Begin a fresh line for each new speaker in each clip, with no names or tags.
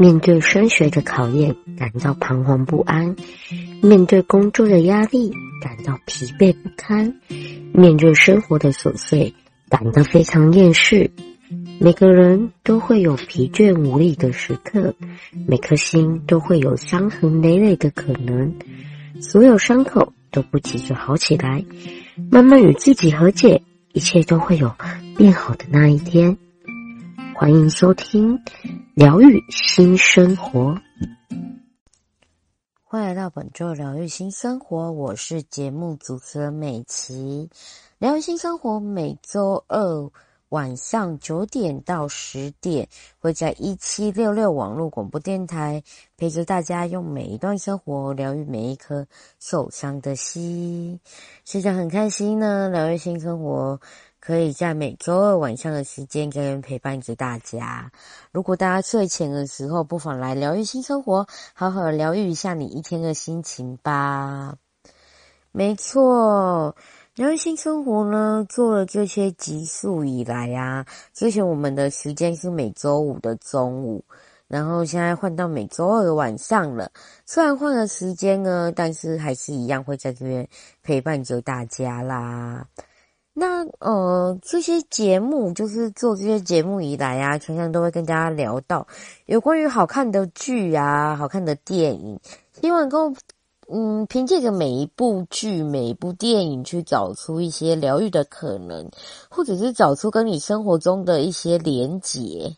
面对升学的考验，感到彷徨不安；面对工作的压力，感到疲惫不堪；面对生活的琐碎，感到非常厌世。每个人都会有疲倦无力的时刻，每颗心都会有伤痕累累的可能。所有伤口都不急着好起来，慢慢与自己和解，一切都会有变好的那一天。欢迎收听疗愈新生活，欢迎来到本周疗愈新生活，我是节目主持人美琪。疗愈新生活每周二。晚上九点到十点，会在一七六六网络广播电台陪着大家，用每一段生活疗愈每一颗受伤的心。现在很开心呢，疗愈新生活可以在每周二晚上的时间跟人陪伴着大家。如果大家睡前的时候，不妨来疗愈新生活，好好疗愈一下你一天的心情吧。没错。疗愈新生活呢，做了这些集数以来呀，之前我们的时间是每周五的中午，然后现在换到每周二的晚上了。虽然换了时间呢，但是还是一样会在这边陪伴着大家啦。那呃，这些节目就是做这些节目以来呀，常常都会跟大家聊到有关于好看的剧啊、好看的电影，希望能够。嗯，凭借着每一部剧、每一部电影去找出一些疗愈的可能，或者是找出跟你生活中的一些连结。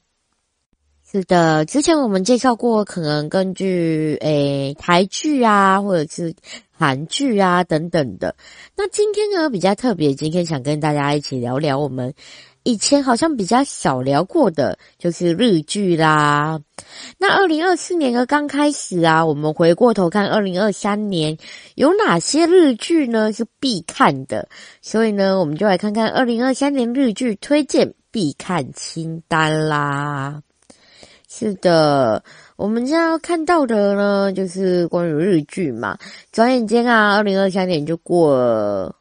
是的，之前我们介绍过，可能根据诶台剧啊，或者是韩剧啊等等的。那今天呢，比较特别，今天想跟大家一起聊聊我们。以前好像比较少聊过的，就是日剧啦。那二零二四年的刚开始啊，我们回过头看二零二三年有哪些日剧呢？是必看的。所以呢，我们就来看看二零二三年日剧推荐必看清单啦。是的，我们现在要看到的呢，就是关于日剧嘛。转眼间啊，二零二三年就过了。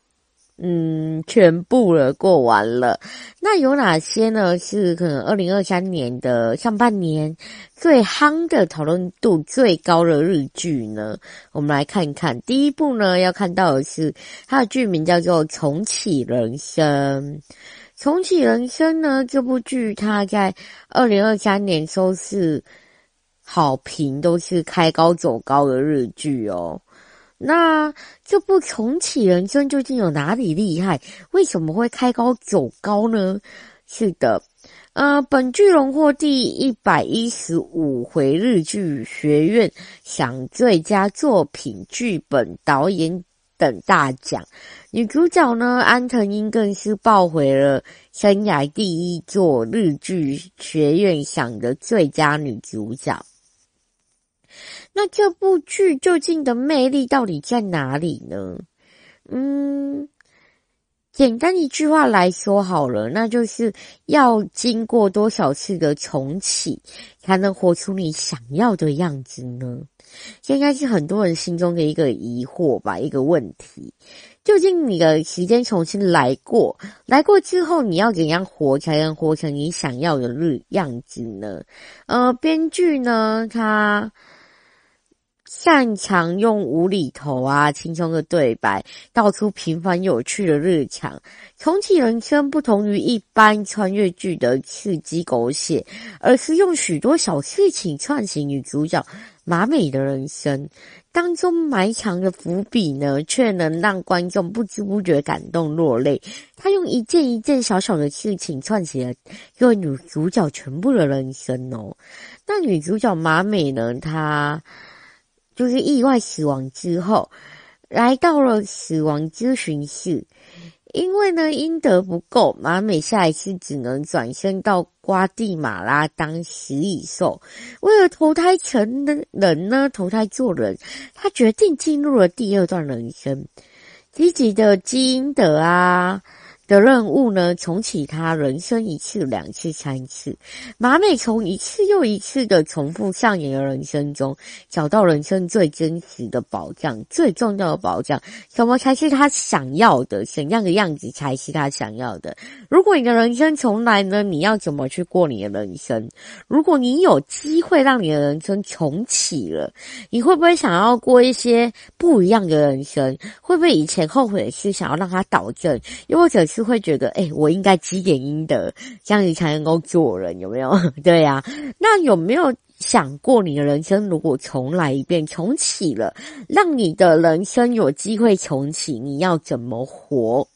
嗯，全部了，过完了。那有哪些呢？是可能二零二三年的上半年最夯的、讨论度最高的日剧呢？我们来看一看。第一部呢，要看到的是它的剧名叫做《重启人生》。《重启人生》呢，这部剧它在二零二三年收视好评都是开高走高的日剧哦。那这部重启人生究竟有哪里厉害？为什么会开高走高呢？是的，呃，本剧荣获第一百一十五回日剧学院奖最佳作品、剧本、导演等大奖。女主角呢，安藤樱更是抱回了生涯第一座日剧学院奖的最佳女主角。那这部剧究竟的魅力到底在哪里呢？嗯，简单一句话来说好了，那就是要经过多少次的重启，才能活出你想要的样子呢？这应该是很多人心中的一个疑惑吧，一个问题。究竟你的时间重新来过，来过之后，你要怎样活才能活成你想要的日样子呢？呃，编剧呢，他。擅长用无厘头啊、轻松的对白，道出平凡有趣的日常。重启人生不同于一般穿越剧的刺激狗血，而是用许多小事情串起女主角马美的人生，当中埋藏的伏笔呢，却能让观众不知不觉感动落泪。他用一件一件小小的事情串起了一个女主角全部的人生哦。那女主角马美呢，她。就是意外死亡之后，来到了死亡咨询室，因为呢阴德不够，马美下一次只能转身到瓜地马拉当食蚁兽。为了投胎成人呢，投胎做人，他决定进入了第二段人生，积极的积阴德啊，的任务呢，重启他人生一次、两次、三次。马美从一次又一次的重复上演的人生中，找到人生最真实的宝藏，最重要的宝藏，什么才是他想要的？怎样的样子才是他想要的？如果你的人生重来呢？你要怎么去过你的人生？如果你有机会让你的人生重启了，你会不会想要过一些不一样的人生？会不会以前后悔的事想要让他导正？又或者是会觉得，哎、我应该积点阴德，这样你才能够做人，有没有？对呀、啊，那有没有想过你的人生如果重来一遍，重启了，让你的人生有机会重启，你要怎么活？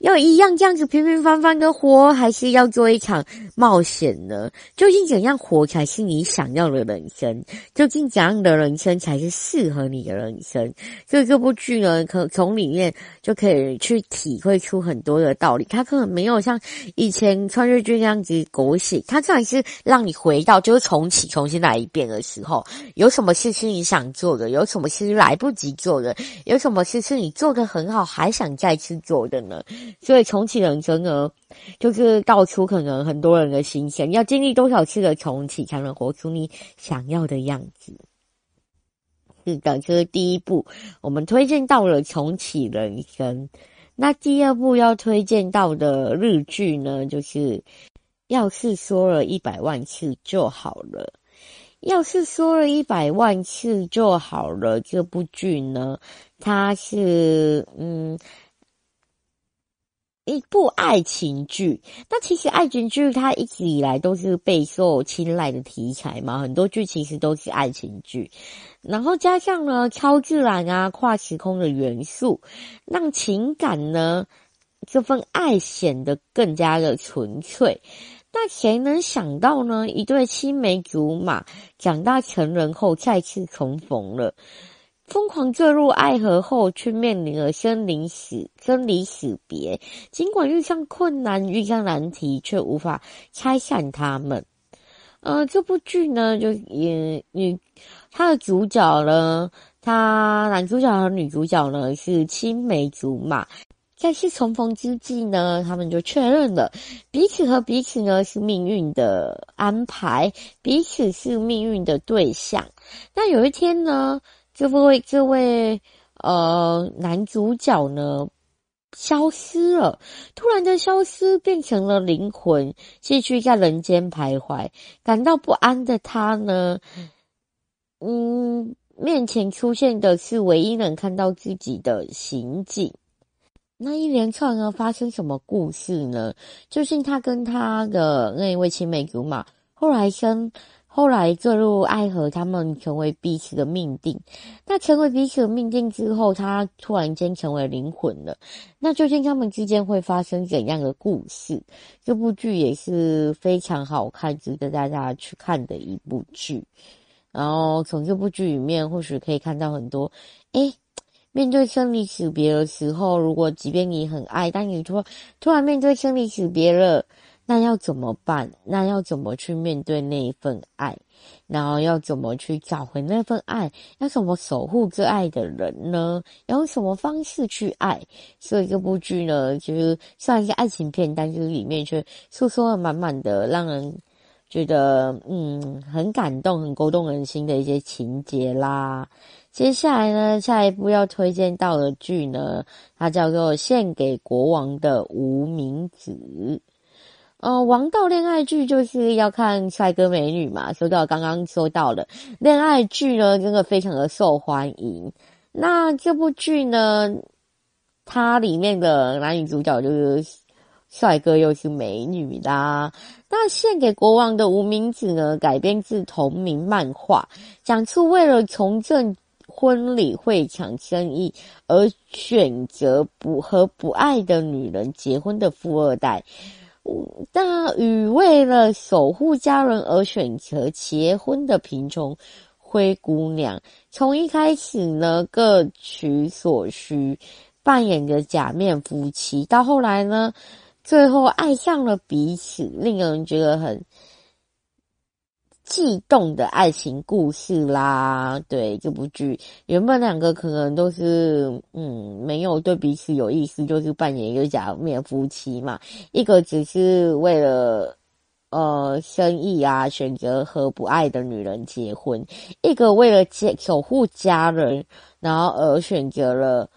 要一样这样子平平凡凡的活，还是要做一场冒险呢？究竟怎样活才是你想要的人生？究竟怎样的人生才是适合你的人生？所以这部剧呢，可从里面就可以去体会出很多的道理。它可能没有像以前穿越剧那样子狗血，它可能是让你回到就是重启、重新来一遍的时候，有什么事是你想做的？有什么事是来不及做的？有什么事是你做得很好还想再次做的呢？所以重启人生呢，就是道出可能很多人的心声，要经历多少次的重启，才能活出你想要的样子。是的，这是第一部，我们推荐到了重启人生。那第二部要推荐到的日剧呢，就是要是说了一百万次就好了。要是说了一百万次就好了，这部剧呢，它是嗯。一部爱情剧，那其实爱情剧它一直以来都是备受青睐的题材嘛，很多剧其实都是爱情剧，然后加上呢超自然啊、跨时空的元素，让情感呢这份爱显得更加的纯粹。那谁能想到呢？一对青梅竹马长大成人后再次重逢了。疯狂坠入爱河后，却面临了生离死、生离死别。尽管遇上困难、遇上难题，却无法拆散他们。呃，这部剧呢，就也女，他的主角呢，他男主角和女主角呢是青梅竹马，在次重逢之际呢，他们就确认了彼此和彼此呢是命运的安排，彼此是命运的对象。那有一天呢，这位这位呃男主角呢消失了，突然的消失，变成了灵魂，继续在人间徘徊。感到不安的他呢，嗯，面前出现的是唯一能看到自己的刑警。那一连串呢，发生什么故事呢？究竟他跟他的那一位青梅竹马后来生。后来坠入爱河，他们成为彼此的命定。那成为彼此的命定之后，他突然间成为灵魂了。那究竟他们之间会发生怎样的故事？这部剧也是非常好看，值得大家去看的一部剧。然后从这部剧里面，或许可以看到很多：诶，面对生离死别的时候，如果即便你很爱，但你突突然面对生离死别了。那要怎么办？那要怎么去面对那一份爱？然后要怎么去找回那份爱？要怎么守护这爱的人呢？要用什么方式去爱？所以这部剧呢，就是算一个爱情片，但是里面却诉说了满满的让人觉得嗯很感动、很勾动人心的一些情节啦。接下来呢，下一部要推荐到的剧呢，它叫做《献给国王的无名指》。呃，王道恋爱剧就是要看帅哥美女嘛。说到刚刚说到的恋爱剧呢，真的非常的受欢迎。那这部剧呢，它里面的男女主角就是帅哥又是美女啦。那献给国王的无名指呢，改编自同名漫画，讲述为了从政婚礼会抢生意而选择不和不爱的女人结婚的富二代。大禹为了守护家人而选择结婚的贫穷灰姑娘，从一开始呢，各取所需，扮演着假面夫妻，到后来呢，最后爱上了彼此，令人觉得很悸动的爱情故事啦。对，这部剧原本两个可能都是嗯没有对彼此有意思，就是扮演一个假面夫妻嘛。一个只是为了呃生意啊，选择和不爱的女人结婚；一个为了守护家人，然后而选择了。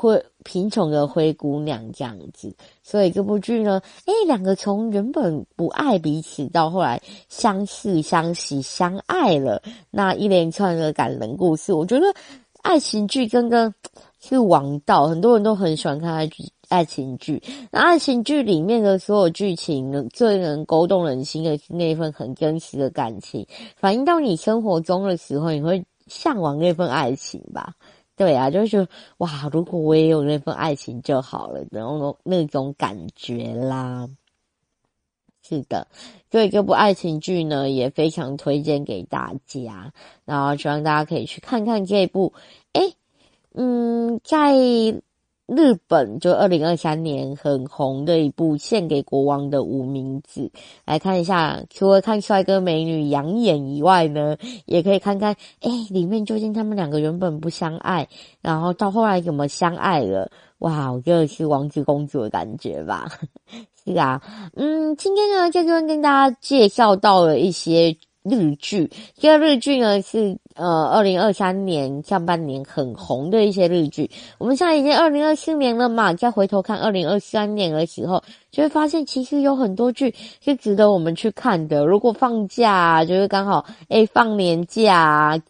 会贫穷的灰姑娘这样子，所以这部剧呢，诶，两个从原本不爱彼此，到后来相识、相惜、相爱了，那一连串的感人故事，我觉得爱情剧真的是王道，很多人都很喜欢看爱剧、爱情剧。那爱情剧里面的所有剧情呢，最能勾动人心的是那一份很真实的感情，反映到你生活中的时候，你会向往那份爱情吧。对啊，就是哇，如果我也有那份爱情就好了，然后那种感觉啦。是的，所以这部爱情剧呢，也非常推荐给大家，然后希望大家可以去看看这部。诶，嗯，在。日本就二零二三年很红的一部《献给国王的无名指》，来看一下。除了看帅哥美女养眼以外呢，也可以看看，哎，里面究竟他们两个原本不相爱，然后到后来怎么相爱了？哇，我觉得是王子公主的感觉吧？是啊，嗯，今天呢，在这边跟大家介绍到了一些。日剧，这个日剧呢是呃，二零二三年上半年很红的一些日剧。我们现在已经二零二四年了嘛，再回头看二零二三年的时候，就会发现其实有很多剧是值得我们去看的。如果放假，就是刚好诶放年假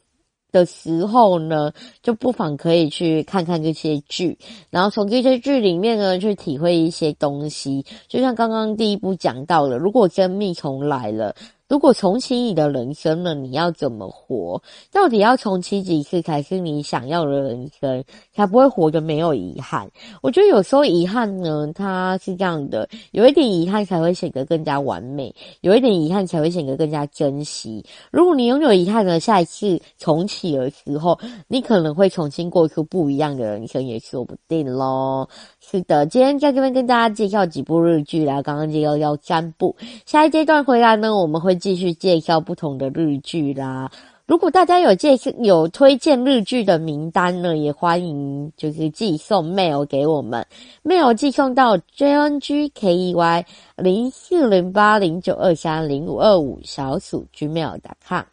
的时候呢，就不妨可以去看看这些剧，然后从这些剧里面呢去体会一些东西。就像刚刚第一部讲到了，如果生命重来了。如果重启你的人生了，你要怎么活？到底要重启几次才是你想要的人生，才不会活得没有遗憾？我觉得有时候遗憾呢，它是这样的，有一点遗憾才会显得更加完美，有一点遗憾才会显得更加珍惜。如果你拥有遗憾呢，下一次重启的时候，你可能会重新过出不一样的人生，也说不定喽。是的，今天在这边跟大家介绍几部日剧啦，刚刚介绍要三部，下一阶段回来呢，我们会继续介绍不同的日剧啦。如果大家有介绍有推荐日剧的名单呢，也欢迎就是寄送 mail 给我们，mail 寄送到 jngkey 零四零八零九二三零五二五小鼠 gmail.com。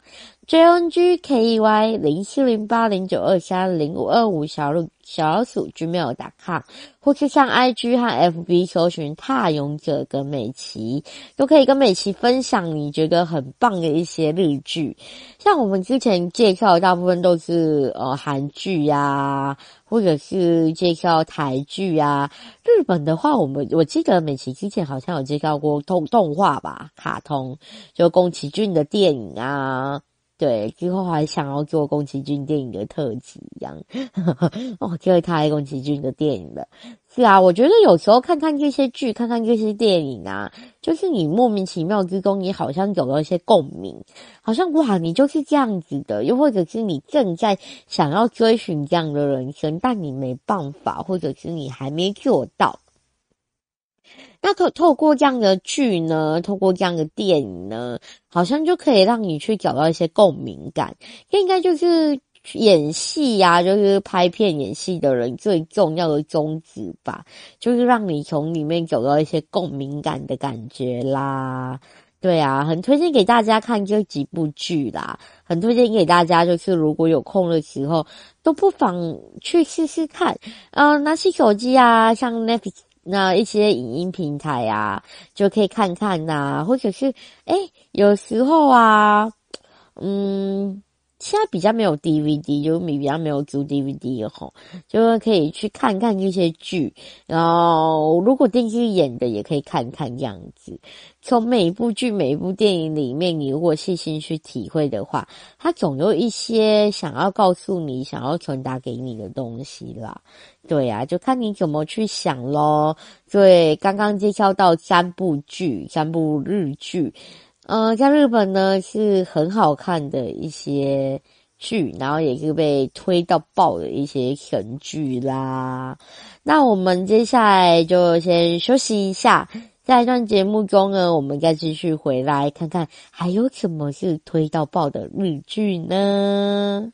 Jngkey 零七零八零九二三零五二五小鹿小鼠 gmail.com，或是上 IG 和 FB 搜寻踏勇者跟美琪，都可以跟美琪分享你觉得很棒的一些日剧。像我们之前介绍的大部分都是呃韩剧呀，或者是介绍台剧呀。日本的话，我们我记得美琪之前好像有介绍过动动画吧，卡通就宫崎骏的电影啊。对，之后还想要做宫崎骏电影的特辑一样，哦，就是太爱宫崎骏的电影了。是啊，我觉得有时候看看这些剧，看看这些电影啊，就是你莫名其妙之中，你好像有了一些共鸣，好像哇，你就是这样子的，又或者是你正在想要追寻这样的人生，但你没办法，或者是你还没做到。那可透过这样的剧呢，透过这样的电影呢，好像就可以让你去找到一些共鸣感。这应该就是演戏呀、就是拍片演戏的人最重要的宗旨吧，就是让你从里面找到一些共鸣感的感觉啦。对啊，很推荐给大家看这几部剧啦，很推荐给大家，就是如果有空的时候，都不妨去试试看。嗯、拿起手机啊，像 Netflix。那一些影音平台啊，就可以看看呐、或者是，诶，有时候啊，嗯。现在比较没有 DVD，就比较没有租 DVD 的吼，就是可以去看看这些剧。然后如果电视剧演的，也可以看看这样子。从每一部剧、每一部电影里面，你如果细心去体会的话，它总有一些想要告诉你、想要传达给你的东西啦。对啊，就看你怎么去想咯。对，刚刚介绍到三部剧，三部日剧。呃，在日本呢是很好看的一些剧，然后也是被推到爆的一些神剧啦。那我们接下来就先休息一下，在一段节目中呢，我们再继续回来看看还有什么是推到爆的日剧呢？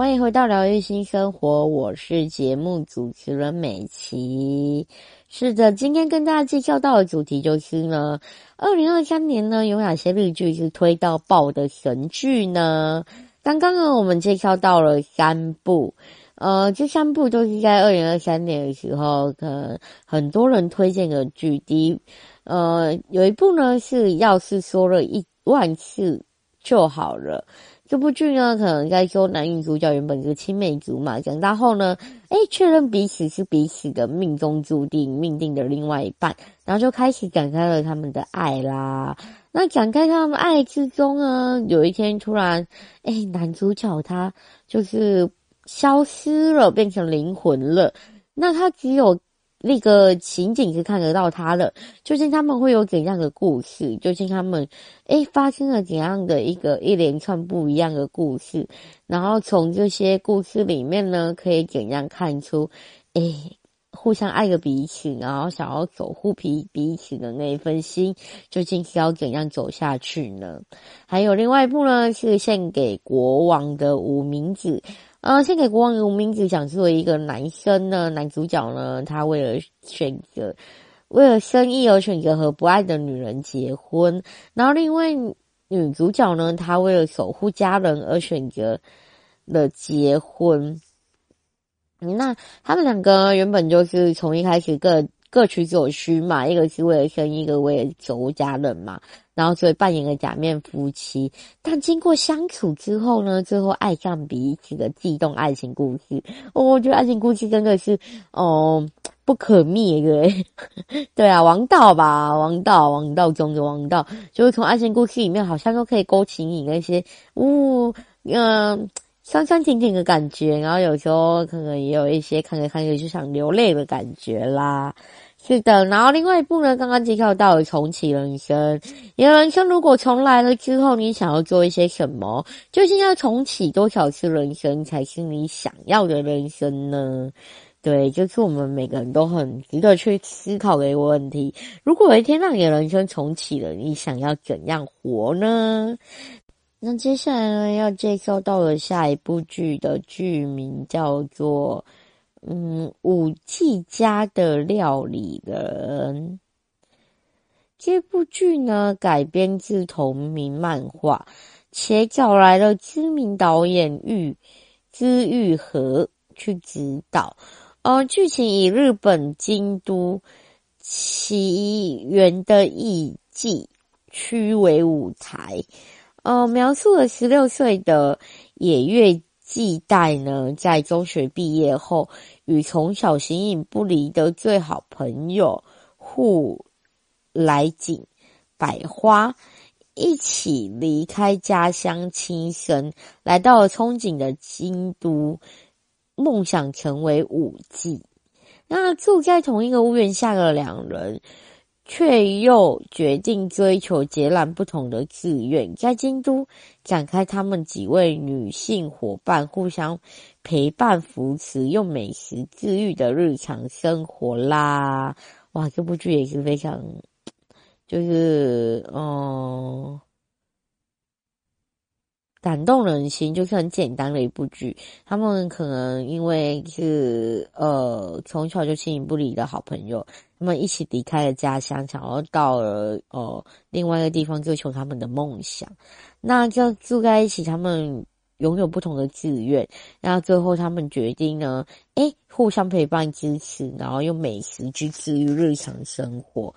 欢迎回到疗愈新生活，我是节目主持人美琪。是的，今天跟大家介绍到的主题就是呢，二零二三年呢有哪些日剧是推到爆的神剧呢？刚刚呢我们介绍到了三部，呃，这三部都是在二零二三年的时候，可能很多人推荐的剧。第一，呃，有一部呢是要是说了一万次就好了。这部剧呢，可能在说男女主角原本是青梅竹马，长大后呢，诶，确认彼此是彼此的命中注定、命定的另外一半，然后就开始展开了他们的爱啦。那展开他们爱之中呢，有一天突然，诶，男主角他就是消失了，变成灵魂了。那他只有。那个情景是看得到他的，究竟他们会有怎样的故事？究竟他们诶发生了怎样的一个一连串不一样的故事？然后从这些故事里面呢，可以怎样看出诶互相爱着彼此，然后想要守护彼彼此的那一份心，究竟是要怎样走下去呢？还有另外一部呢，是献给国王的无名指。呃，先给国王无名指讲述了一个男生呢，男主角呢，他为了选择，为了生意而选择和不爱的女人结婚，然后另一位女主角呢，她为了守护家人而选择了结婚。那他们两个原本就是从一开始各各取所需嘛，一个是为了生意，一个为了守家人嘛。然后所以扮演了假面夫妻，但经过相处之后呢，最后爱上彼此的悸动爱情故事。我觉得爱情故事真的是哦不可灭的，对啊，王道吧，王道，王道中的王道，就是从爱情故事里面好像都可以勾起你那些，呜，嗯，酸酸甜甜的感觉，然后有时候可能也有一些看着看着就想流泪的感觉啦。是的，然后另外一部呢，刚刚介绍到了重启人生。你的人生如果重来了之后，你想要做一些什么？究竟要重启多少次人生才是你想要的人生呢？对，就是我们每个人都很值得去思考的一个问题。如果有一天让你的人生重启了，你想要怎样活呢？那接下来呢，要介绍到了下一部剧的剧名叫做。嗯，舞伎家的料理人这部剧呢，改编自同名漫画，且找来了知名导演玉枝裕和去指导。呃，剧情以日本京都祇园的艺伎区为舞台，呃，描述了十六岁的野月纪代呢，在中学毕业后，与从小形影不离的最好朋友户来景百花一起离开家乡轻生，来到了憧憬的京都，梦想成为舞伎。那住在同一个屋檐下的两人。却又决定追求截然不同的志愿，在京都展开他们几位女性伙伴互相陪伴扶持，用美食治愈的日常生活啦！哇，这部剧也是非常，就是嗯。感动人心，就是很简单的一部剧。他们可能因为是呃从小就形影不离的好朋友，他们一起离开了家乡，想要到了呃另外一个地方追求他们的梦想。那就住在一起，他们拥有不同的志愿。那最后他们决定呢，诶，互相陪伴支持，然后用美食去治愈日常生活。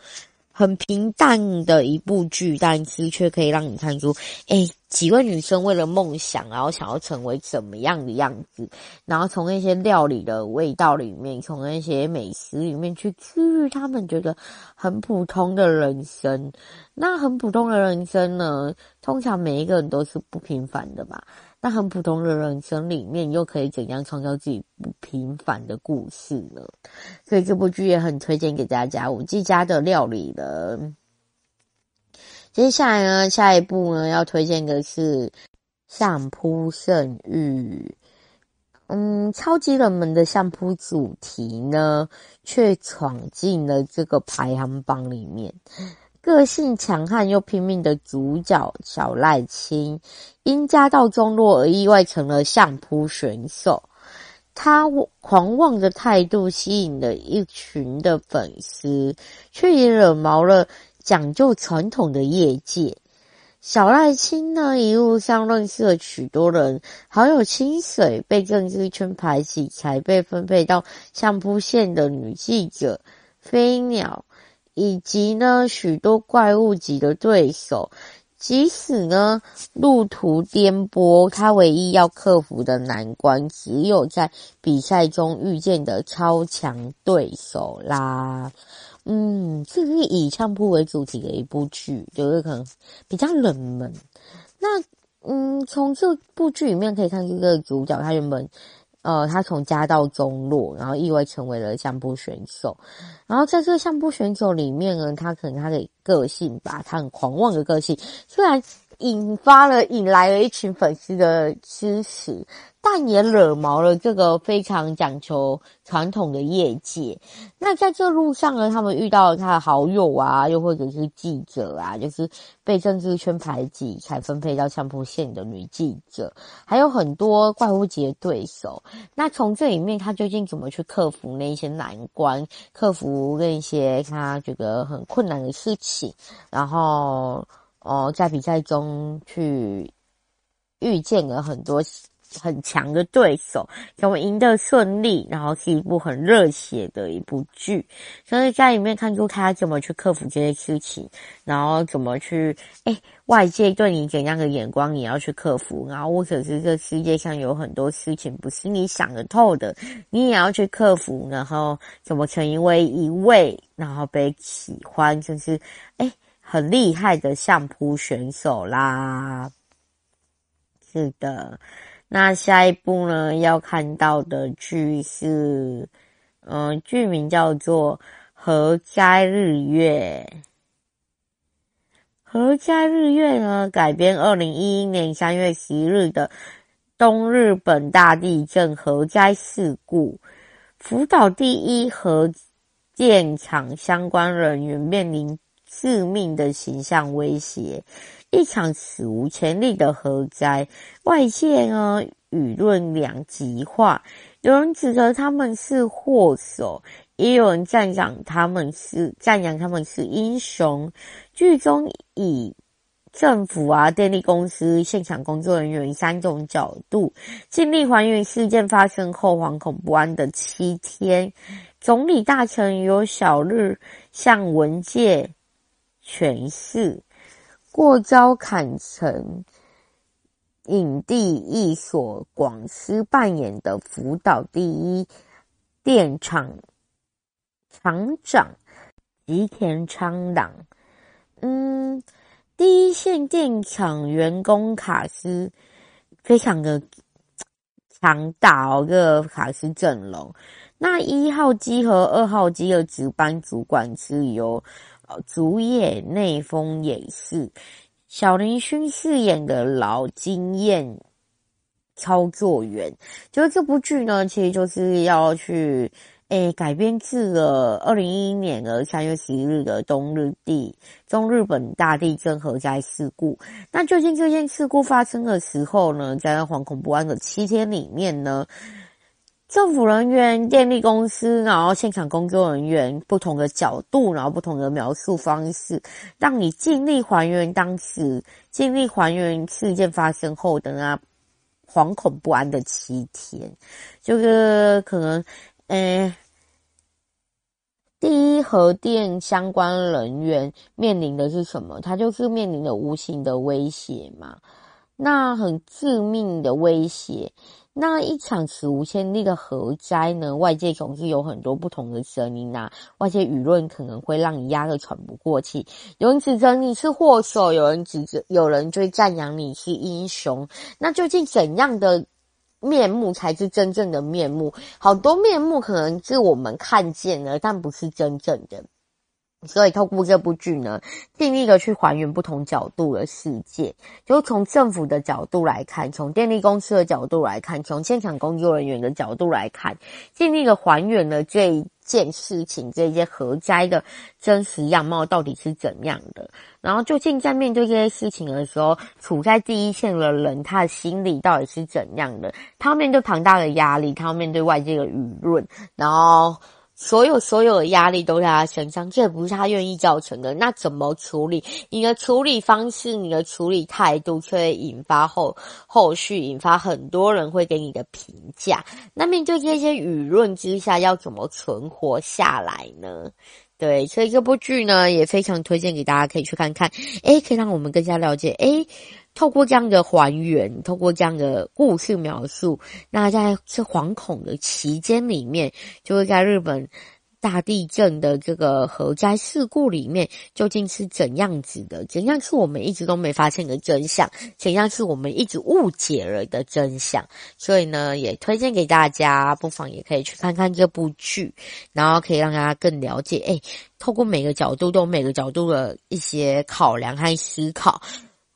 很平淡的一部剧，但是却可以让你看出，诶，几位女生为了梦想，然后想要成为怎么样的样子，然后从那些料理的味道里面，从那些美食里面去治愈他们觉得很普通的人生。那很普通的人生呢，通常每一个人都是不平凡的吧。那很普通的人生里面，又可以怎样创造自己不平凡的故事呢？所以这部剧也很推荐给大家。舞伎家的料理人。接下来呢，下一部呢要推荐的是《相扑圣域》。嗯，超级冷门的相扑主题呢，却闯进了这个排行榜里面。个性强悍又拼命的主角小赖青，因家道中落而意外成了相扑选手。他狂妄的态度吸引了一群的粉丝，却也惹毛了讲究传统的业界。小赖青呢，一路上认识了许多人，好友清水被政治圈排挤，才被分配到相扑线的女记者飞鸟，以及呢许多怪物级的对手。即使呢，路途颠簸，他唯一要克服的难关，只有在比赛中遇见的超强对手啦。嗯，这是以相扑为主题的一部剧，就是可能比较冷门。那嗯，从这部剧里面可以看出，这个主角他原本。呃，他从家道中落，然后意外成为了相扑选手。然后在这个相扑选手里面呢，他可能他的个性吧，他很狂妄的个性，虽然引发了引来了一群粉丝的支持。但也惹毛了这个非常讲求传统的业界。那在这路上呢，他们遇到了他的好友啊，又或者是记者啊，就是被政治圈排挤才分配到相扑线的女记者，还有很多怪物级的对手。那从这里面，他究竟怎么去克服那些难关，克服那些他觉得很困难的事情，然后哦，在比赛中去遇见了很多。很强的对手，怎么赢得顺利，然后是一部很热血的一部剧，所以在里面看出他怎么去克服这些事情，然后怎么去，哎，外界对你怎样的眼光，你要去克服，然后或者是这世界上有很多事情不是你想得透的，你也要去克服，然后怎么成为一位，然后被喜欢，就是哎，很厉害的相扑选手啦，是的。那下一部呢，要看到的剧是，嗯、剧名叫做《何灾日月》。《何灾日月》呢，改编二零一一年三月十一日的东日本大地震核灾事故，福岛第一核电厂相关人员面临致命的形象威胁。一场史无前例的核灾，外界呢舆论两极化，有人指责他们是祸首，也有人赞扬他们是赞扬他们是英雄。剧中以政府啊、电力公司、现场工作人员三种角度，尽力还原事件发生后惶恐不安的七天。总理大臣由小日向文介诠释。过招砍成影帝一所广司扮演的福岛第一电厂厂长吉田昌朗，嗯，第一线电厂员工卡斯非常的强大哦，这个卡斯阵容。那一号机和二号机的值班主管是由。主演内丰也是小林薰饰演的老经验操作员，就是这部剧呢，其实就是要去诶改编自了二零一一年的三月十一日的东日地中日本大地震核灾事故。那究竟这件事故发生的时候呢，在那惶恐不安的七天里面呢，政府人员、电力公司，然后现场工作人员不同的角度，然后不同的描述方式，让你尽力还原当时，尽力还原事件发生后的那惶恐不安的七天。就是可能，呃，第一核电相关人员面临的是什么？他就是面临的无形的威胁嘛，那很致命的威胁。那一场史无前例的核灾呢？外界总是有很多不同的声音啊，外界舆论可能会让你压得喘不过气。有人指责你是祸首，有人指责，有人就会赞扬你是英雄。那究竟怎样的面目才是真正的面目？好多面目可能是我们看见了，但不是真正的。所以透过这部剧呢，尽力的去还原不同角度的世界，就从政府的角度来看，从电力公司的角度来看，从现场工作人员的角度来看，尽力的还原了这一件事情，这些核灾的真实样貌到底是怎样的。然后究竟在面对这些事情的时候，处在第一线的人，他的心理到底是怎样的？他面对庞大的压力，他要面对外界的舆论，然后。所有所有的压力都在他身上，这也不是他愿意造成的。那怎么处理？你的处理方式，你的处理态度，却会引发后后续引发很多人会给你的评价。那面对这些舆论之下，要怎么存活下来呢？对，所以这部剧呢，也非常推荐给大家，可以去看看。诶，可以让我们更加了解。诶。透过这样的还原，透过这样的故事描述，那在这惶恐的期间里面，就会在日本大地震的这个核灾事故里面，究竟是怎样子的？怎样是我们一直都没发现的真相？怎样是我们一直误解了的真相？所以呢，也推荐给大家，不妨也可以去看看这部剧，然后可以让大家更了解。诶，透过每个角度都有每个角度的一些考量和思考。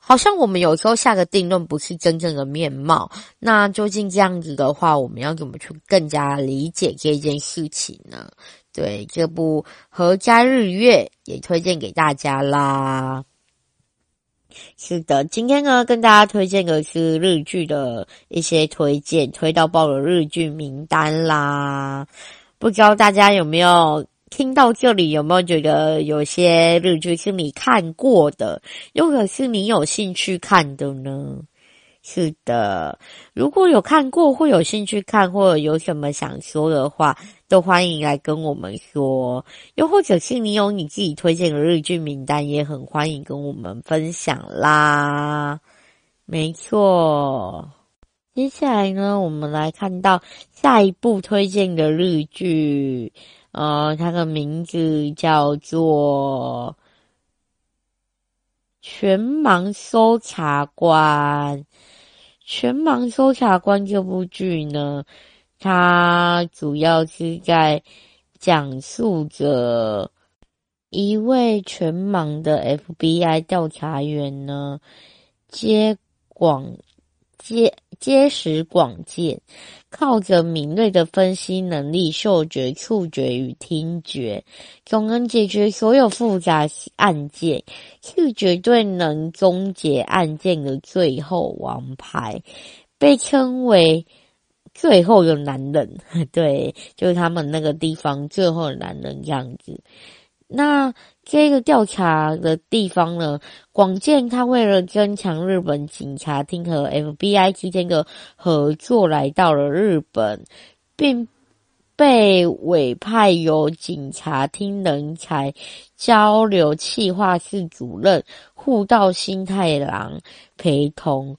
好像我们有时候下个定论不是真正的面貌，那究竟这样子的话，我们要怎么去更加理解这件事情呢？对，这部《合家日月》也推荐给大家啦。是的，今天呢，跟大家推荐的是日剧的一些推荐，推到爆的日剧名单啦。不知道大家有没有？听到这里，有没有觉得有些日剧是你看过的，又或是你有兴趣看的呢？是的，如果有看过或有兴趣看，或者有什么想说的话，都欢迎来跟我们说。又或者是你有你自己推荐的日剧名单，也很欢迎跟我们分享啦。没错，接下来呢，我们来看到下一部推荐的日剧。呃，它的名字叫做《全盲搜查官》。《全盲搜查官》这部剧呢，它主要是在讲述着一位全盲的 FBI 调查员呢，接广接。结识广见，靠着敏锐的分析能力、嗅觉、触觉与听觉，总能解决所有复杂案件，是绝对能终结案件的最后王牌，被称为“最后的男人”。对，就是他们那个地方最后的男人样子。那这个调查的地方呢，广见他为了增强日本警察厅和 FBI 之间的合作，来到了日本，并被委派由警察厅人才交流企划室主任户道新太郎陪同。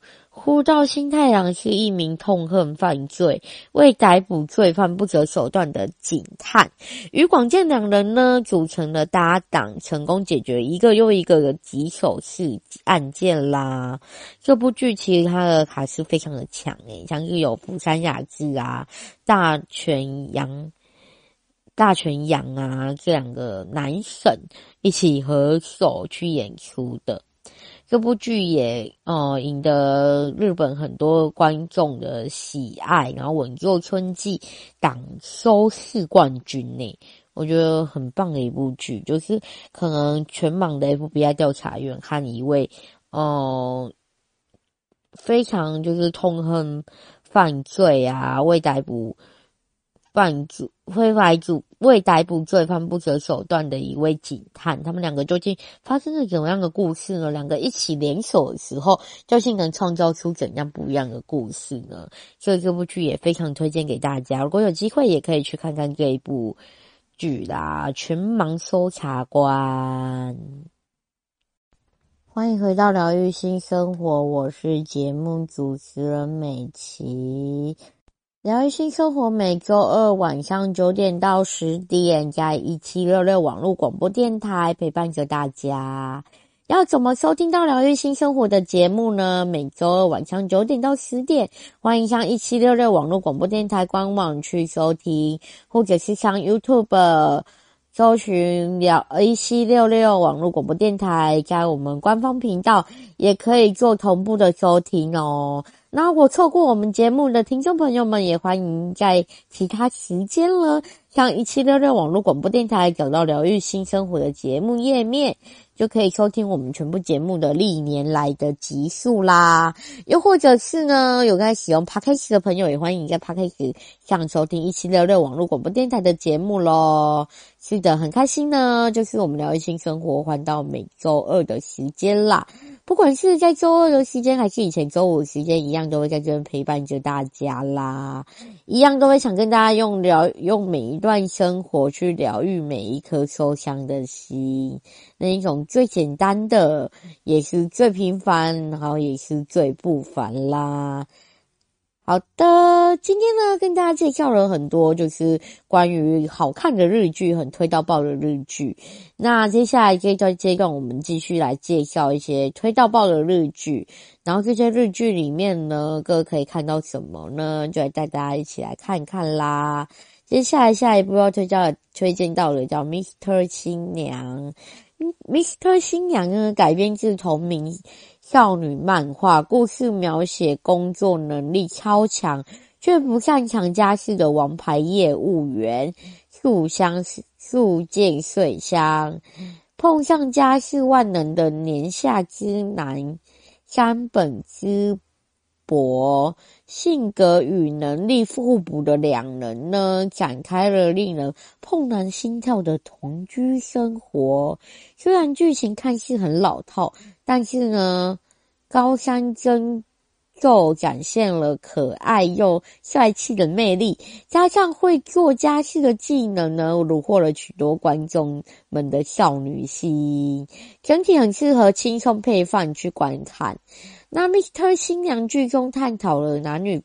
户稻新太郎是一名痛恨犯罪、为逮捕罪犯不择手段的警探，与广见两人呢组成了搭档，成功解决一个又一个的棘手事案件啦。这部剧其实它的卡是非常的强诶，像是有福山雅治啊、大泉洋、大泉洋啊这两个男神一起合手去演出的。这部剧也呃赢得日本很多观众的喜爱，然后稳坐春季档收视冠军呢。我觉得很棒的一部剧，就是可能全网的 FBI 调查员和一位呃非常就是痛恨犯罪啊，未逮捕。犯罪会来组为逮捕罪犯不择手段的一位警探，他们两个究竟发生了怎么样的故事呢？两个一起联手的时候，究竟能创造出怎样不一样的故事呢？所以这部剧也非常推荐给大家，如果有机会也可以去看看这一部剧啦，《全盲搜查官》。欢迎回到疗愈新生活，我是节目主持人美琪。疗愈新生活每周二晚上九点到十点，在一七六六网络广播电台陪伴着大家。要怎么收听到疗愈新生活的节目呢？每周二晚上九点到十点，欢迎上一七六六网络广播电台官网去收听，或者是上 YouTube。搜寻聊 AC66 网络广播电台，在我们官方频道也可以做同步的收听哦。那如果错过我们节目的听众朋友们，也欢迎在其他时间了，像一七六六网络广播电台找到疗愈新生活的节目页面。就可以收听我们全部节目的历年来的集数啦，又或者是呢，有在使用 Podcast 的朋友，也欢迎在 Podcast 上收听一七六六网络广播电台的节目喽。是的，很开心呢，就是我们疗愈新生活换到每周二的时间啦。不管是在周二的时间，还是以前周五的时间，一样都会在这边陪伴着大家啦。一样都会想跟大家用疗，用每一段生活去疗愈每一颗受伤的心，那一种最简单的，也是最平凡，然后也是最不凡啦。好的，今天呢，跟大家介绍了很多，就是关于好看的日剧，很推到爆的日剧。那接下来这段阶段，我们继续来介绍一些推到爆的日剧。然后这些日剧里面呢，各可以看到什么呢？就来带大家一起来看看啦。接下来下一部要推荐推荐到的叫《Mr. 新娘》，《Mr. 新娘》呢改编自同名。少女漫画故事描写工作能力超强却不擅长家事的王牌业务员素香素见穗香，碰上家事万能的年下之男山本之博，性格与能力互补的两人呢，展开了令人怦然心跳的同居生活。虽然剧情看似很老套。但是呢，高山真宙展现了可爱又帅气的魅力，加上会做家事的技能呢，虏获了许多观众们的少女心，整体很适合轻松配饭去观看。那《Mr. 新娘》剧中探讨了男女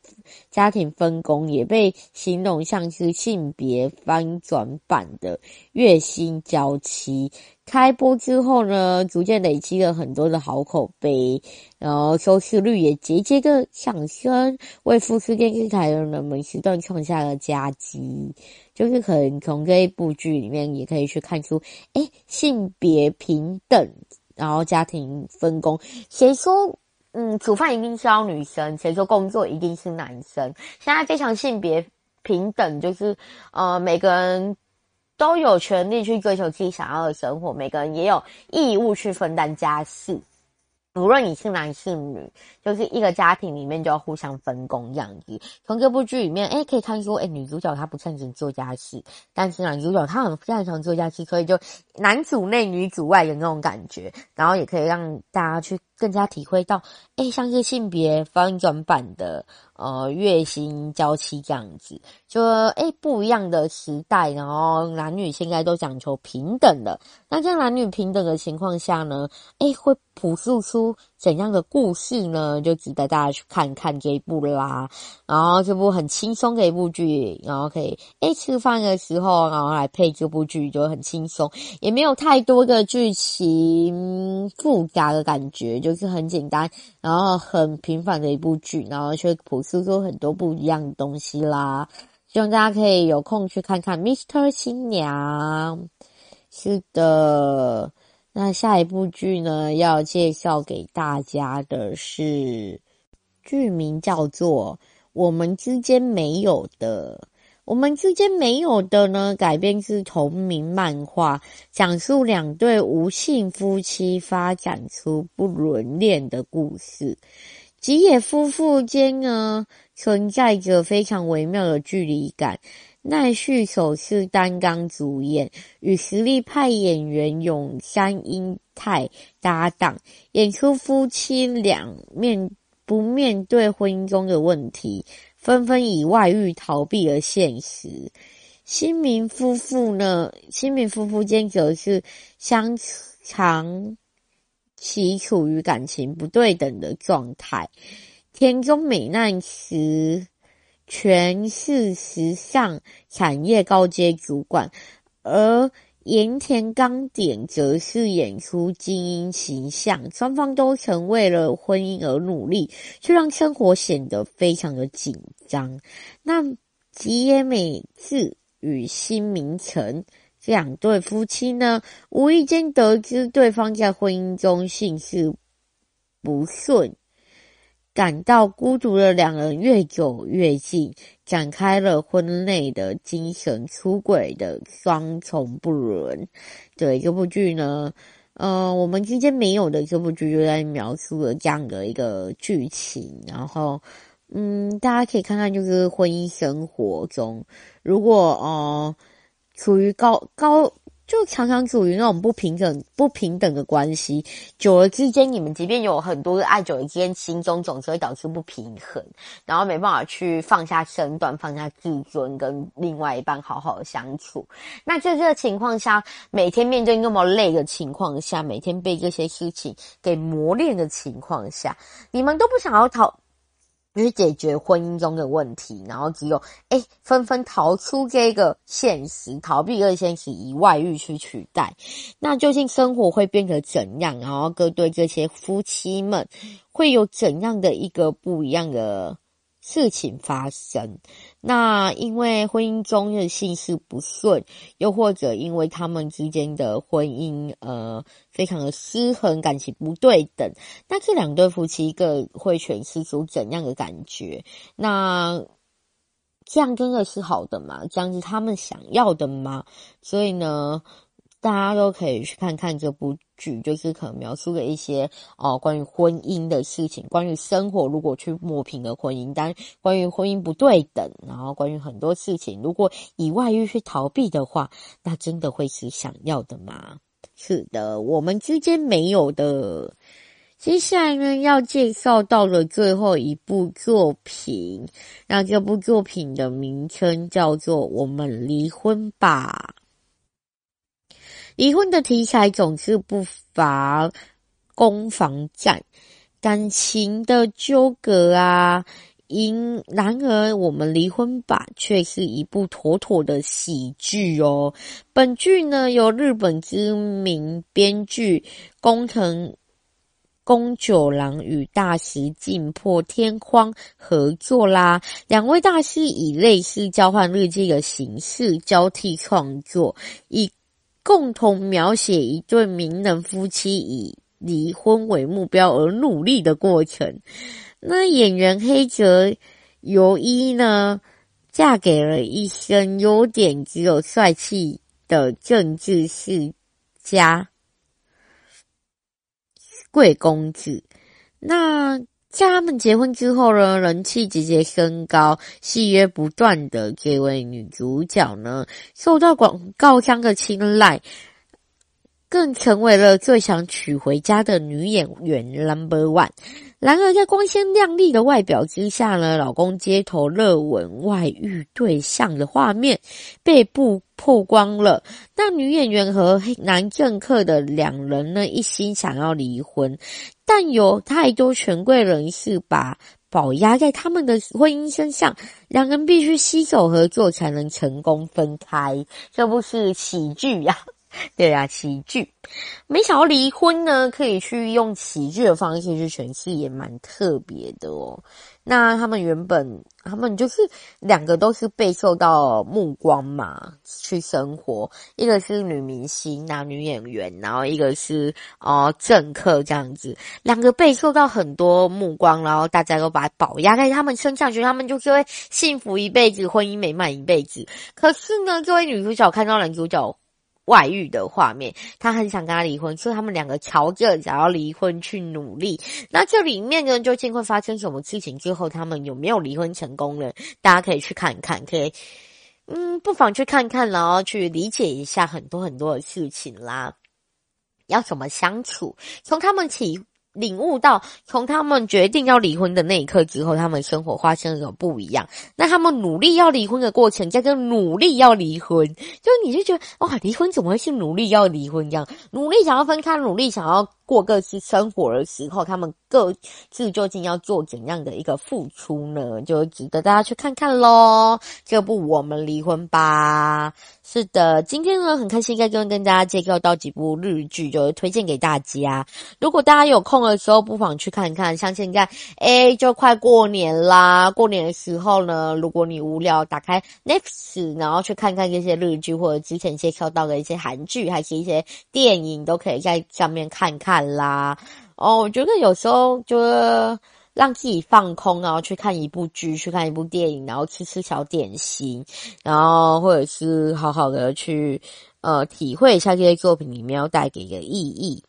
家庭分工，也被形容像是性别翻转版的月薪娇妻。开播之后呢，逐渐累积了很多的好口碑，然后收视率也节节的上升，为富士电视台的人们时段创下了佳绩。就是可能从这一部剧里面也可以去看出，诶，性别平等，然后家庭分工，谁说？嗯，煮饭一定是要女生，谁说工作一定是男生？现在非常性别平等，就是呃，每个人都有权利去追求自己想要的生活，每个人也有义务去分担家事。无论你是男是女，就是一个家庭里面就要互相分工这样子。从这部剧里面，哎可以看出，哎女主角她不擅长做家事，但是男主角他很擅长做家事，所以就男主内女主外的那种感觉，然后也可以让大家去更加体会到，诶像是性别翻转版的。呃，月薪娇妻这样子，就诶不一样的时代，然后男女现在都讲求平等了。那在男女平等的情况下呢，诶会朴素出怎样的故事呢？就值得大家去看看这一部啦。然后这部很轻松的一部剧，然后可以诶吃饭的时候，然后来配这部剧就很轻松，也没有太多的剧情复杂的感觉，就是很简单，然后很平凡的一部剧，然后却朴素出很多不一样的东西啦，希望大家可以有空去看看《Mr. 新娘》。是的，那下一部剧呢，要介绍给大家的是剧名叫做《我们之间没有的》。我们之间没有的呢，改编自同名漫画，讲述两对无性夫妻发展出不伦恋的故事。吉野夫妇间呢，存在着非常微妙的距离感。奈绪首次担纲主演，与实力派演员永山瑛太搭档，演出夫妻俩面不面对婚姻中的问题，纷纷以外遇逃避了现实。新民夫妇呢，新民夫妇间则是相长。其处于感情不对等的状态。田中美奈实全是时尚产业高阶主管，而盐田刚典则是演出精英形象。双方都曾为了婚姻而努力，却让生活显得非常的紧张。那吉野美智与新名成。这两对夫妻呢，无意间得知对方在婚姻中性事不顺，感到孤独的两人越走越近，展开了婚内的精神出轨的双重不伦。对，这部剧呢，呃，我们之间没有的这部剧就在描述了这样的一个剧情，然后。嗯，大家可以看看，就是婚姻生活中，如果呃处于高高，就常常处于那种不平等不平等的关系，久了之间，你们即便有很多的爱，久了之间，心中总是会导致不平衡，然后没办法去放下身段，放下自尊，跟另外一半好好的相处。那在这个情况下，每天面对那么累的情况下，每天被这些事情给磨练的情况下，你们都不想要逃。去解决婚姻中的问题，然后只有哎，纷纷逃出这个现实，逃避这个现实，以外遇去取代。那究竟生活会变得怎样？然后各对这些夫妻们会有怎样的一个不一样的事情发生？那因为婚姻中的性事不顺，又或者因为他们之间的婚姻呃非常的失衡，感情不对等，那这两对夫妻一个会诠释出怎样的感觉？那这样真的是好的吗？这样是他们想要的吗？所以呢，大家都可以去看看这部剧，就是可能描述了一些哦、呃、关于婚姻的事情，关于生活如果去磨平了婚姻，但关于婚姻不对等，然后关于很多事情，如果以外遇去逃避的话，那真的会是想要的吗？是的，我们之间没有的。接下来呢，要介绍到了最后一部作品，那这部作品的名称叫做《我们离婚吧》。离婚的题材总是不乏攻防战、感情的纠葛啊。因然而，我们离婚吧却是一部妥妥的喜剧哦。本剧呢，由日本知名编剧工藤公九郎与大师近破天荒合作啦。两位大师以类似交换日记的形式交替创作，以共同描写一对名人夫妻以离婚为目标而努力的过程。那演员黑泽由一呢，嫁给了一身优点只有帅气的政治世家贵公子。那。在他们结婚之后呢，人气直接升高，戏约不断的这位女主角呢，受到广告商的青睐，更成为了最想娶回家的女演员 Number One。然而，在光鲜亮丽的外表之下呢，老公街头热吻外遇对象的画面被曝曝光了。那女演员和男政客的两人呢，一心想要离婚，但有太多权贵人士把宝压在他们的婚姻身上，两人必须携手合作才能成功分开。这不是喜剧呀？对啊，喜剧。没想到离婚呢，可以去用喜剧的方式去诠释，也蛮特别的哦。那他们原本，他们就是两个都是备受到目光嘛，去生活。一个是女明星，男女演员，然后一个是哦、呃、政客这样子。两个备受到很多目光，然后大家都把宝压在他们身上，觉得他们就是会幸福一辈子，婚姻美满一辈子。可是呢，这位女主角看到男主角。外遇的画面，他很想跟他离婚，所以他们两个朝着想要离婚去努力。那这里面呢，究竟会发生什么事情？之后他们有没有离婚成功呢？大家可以去看看，可以，嗯，不妨去看看，然后去理解一下很多很多的事情啦。要怎么相处？从他们起。领悟到，从他们决定要离婚的那一刻之后，他们生活发生了种不一样？那他们努力要离婚的过程，叫做努力要离婚，就你就觉得哇，离婚怎么会是努力要离婚这样？努力想要分开，努力想要过各自生活的时候，他们各自究竟要做怎样的一个付出呢？就值得大家去看看喽。这部《我们离婚吧》是的，今天呢很开心在这边跟大家介绍到几部日剧，就是推荐给大家。如果大家有空的时候，不妨去看看。像现在，诶就快过年啦，过年的时候呢，如果你无聊，打开 Netflix，然后去看看这些日剧，或者之前介绍到的一些韩剧，还是一些电影，都可以在上面看看。看啦，哦，我觉得有时候就是让自己放空，然后去看一部剧，去看一部电影，然后吃吃小点心，然后或者是好好的去呃体会一下这些作品里面要带给的意义。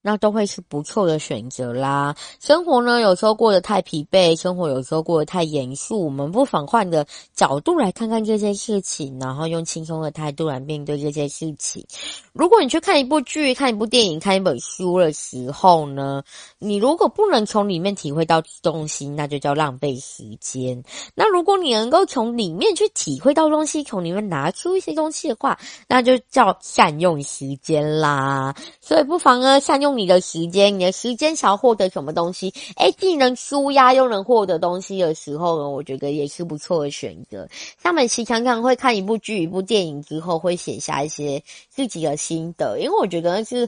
那都会是不错的选择啦。生活呢，有时候过得太疲惫，生活有时候过得太严肃，我们不妨换个角度来看看这些事情，然后用轻松的态度来面对这些事情。如果你去看一部剧、看一部电影、看一本书的时候呢，你如果不能从里面体会到东西，那就叫浪费时间。那如果你能够从里面去体会到东西，从里面拿出一些东西的话，那就叫善用时间啦。所以不妨呢，善用。用你的时间，你的时间想要获得什么东西？诶，既能舒压又能获得东西的时候呢，我觉得也是不错的选择。像美琪常常会看一部剧、一部电影之后，会写下一些自己的心得，因为我觉得是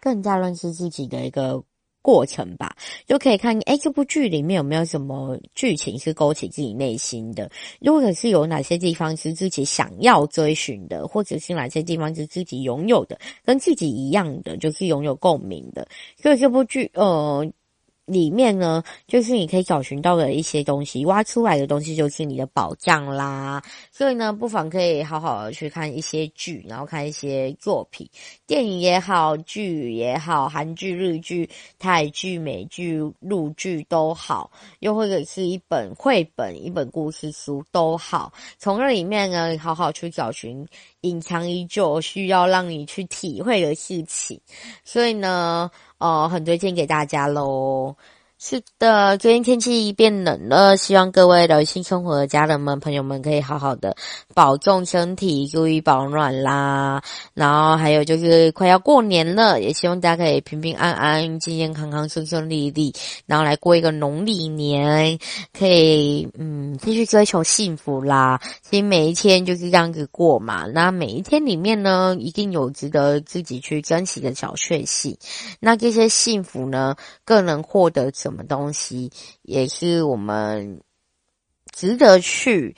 更加认识自己的一个。过程吧，就可以看，诶，这部剧里面有没有什么剧情是勾起自己内心的，如果是有哪些地方是自己想要追寻的，或者是哪些地方是自己拥有的，跟自己一样的，就是拥有共鸣的。所以这部剧，呃。里面呢，就是你可以找寻到的一些东西，挖出来的东西就是你的宝藏啦。所以呢，不妨可以好好的去看一些剧，然后看一些作品，电影也好，剧也好，韩剧、日剧、泰剧、美剧、陆剧都好，又或者是一本绘本、一本故事书都好，从那里面呢，好好去找寻隐藏已久需要让你去体会的事情。所以呢。哦，很推荐给大家喽。是的，最近天气变冷了，希望各位的新生活的家人们、朋友们可以好好的保重身体，注意保暖啦。然后还有就是快要过年了，也希望大家可以平平安安、健健康康、顺顺利利，然后来过一个农历年，可以嗯继续追求幸福啦。其实每一天就是这样子过嘛，那每一天里面呢，一定有值得自己去珍惜的小确幸。那这些幸福呢，更能获得什？什么东西也是我们值得去。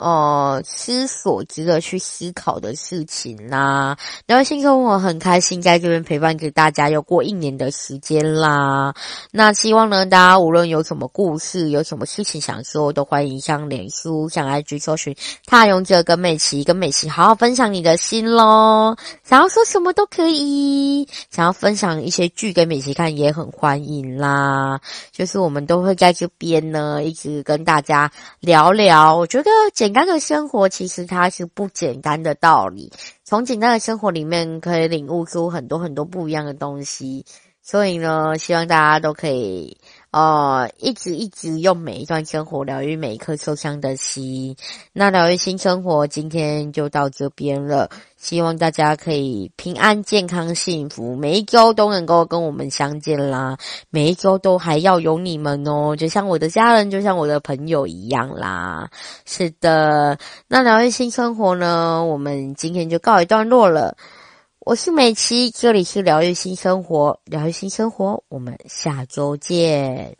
呃，思索值得去思考的事情啦。然后新生活很开心在这边陪伴着大家，又过一年的时间啦。那希望呢，大家无论有什么故事，有什么事情想说，都欢迎上脸书、上 IG 搜寻“踏勇者”跟美琪，跟美琪好好分享你的心咯。想要说什么都可以，想要分享一些剧给美琪看也很欢迎啦。就是我们都会在这边呢，一直跟大家聊聊。我觉得简。简单的生活其实它是不简单的道理，从简单的生活里面可以领悟出很多很多不一样的东西，所以呢，希望大家都可以。哦，一直一直用每一段生活疗愈每一颗受伤的心。那疗愈新生活今天就到这边了，希望大家可以平安、健康、幸福，每一周都能够跟我们相见啦。每一周都还要有你们哦，就像我的家人，就像我的朋友一样啦。是的，那疗愈新生活呢，我们今天就告一段落了。我是美琪，这里是疗愈新生活，疗愈新生活，我们下周见。